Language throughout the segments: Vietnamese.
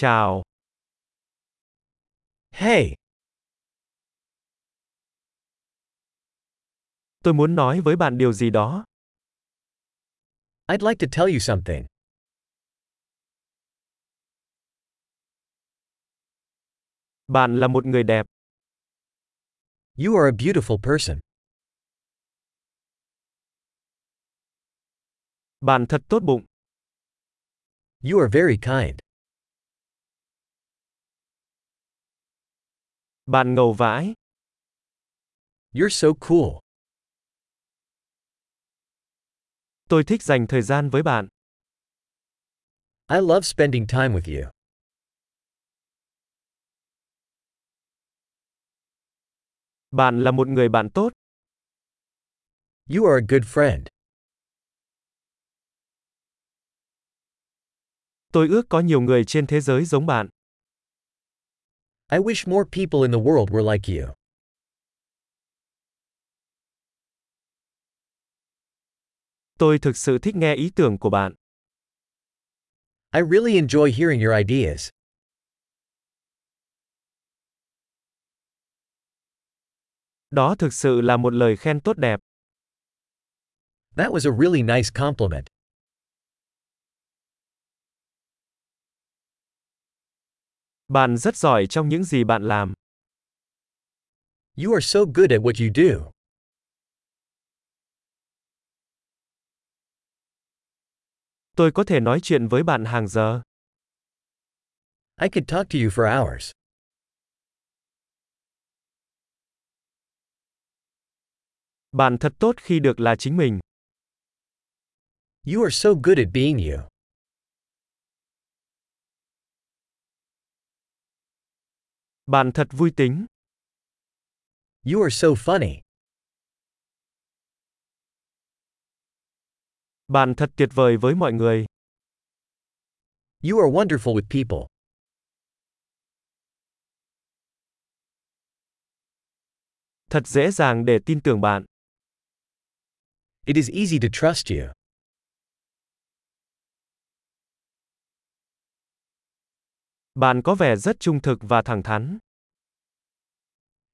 Chào. Hey, Tôi muốn nói với bạn điều gì đó. I'd like to tell you something. Bạn là một người đẹp. You are a beautiful person. Bạn thật tốt bụng. You are very kind. Bạn ngầu vãi. You're so cool. Tôi thích dành thời gian với bạn. I love spending time with you. Bạn là một người bạn tốt. You are a good friend. Tôi ước có nhiều người trên thế giới giống bạn. I wish more people in the world were like you. Tôi thực sự thích nghe ý tưởng của bạn. I really enjoy hearing your ideas. Đó thực sự là một lời khen tốt đẹp. That was a really nice compliment. Bạn rất giỏi trong những gì bạn làm. You are so good at what you do. Tôi có thể nói chuyện với bạn hàng giờ. I could talk to you for hours. Bạn thật tốt khi được là chính mình. You are so good at being you. Bạn thật vui tính. You are so funny. Bạn thật tuyệt vời với mọi người. You are wonderful with people. Thật dễ dàng để tin tưởng bạn. It is easy to trust you. Bạn có vẻ rất trung thực và thẳng thắn.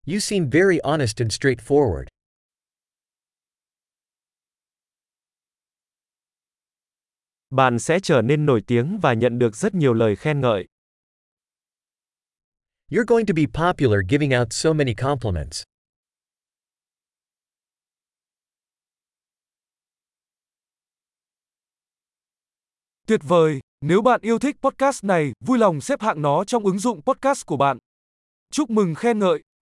You seem very honest and straightforward. Bạn sẽ trở nên nổi tiếng và nhận được rất nhiều lời khen ngợi. You're going to be popular giving out so many compliments. Tuyệt vời! Nếu bạn yêu thích podcast này, vui lòng xếp hạng nó trong ứng dụng podcast của bạn. Chúc mừng khen ngợi!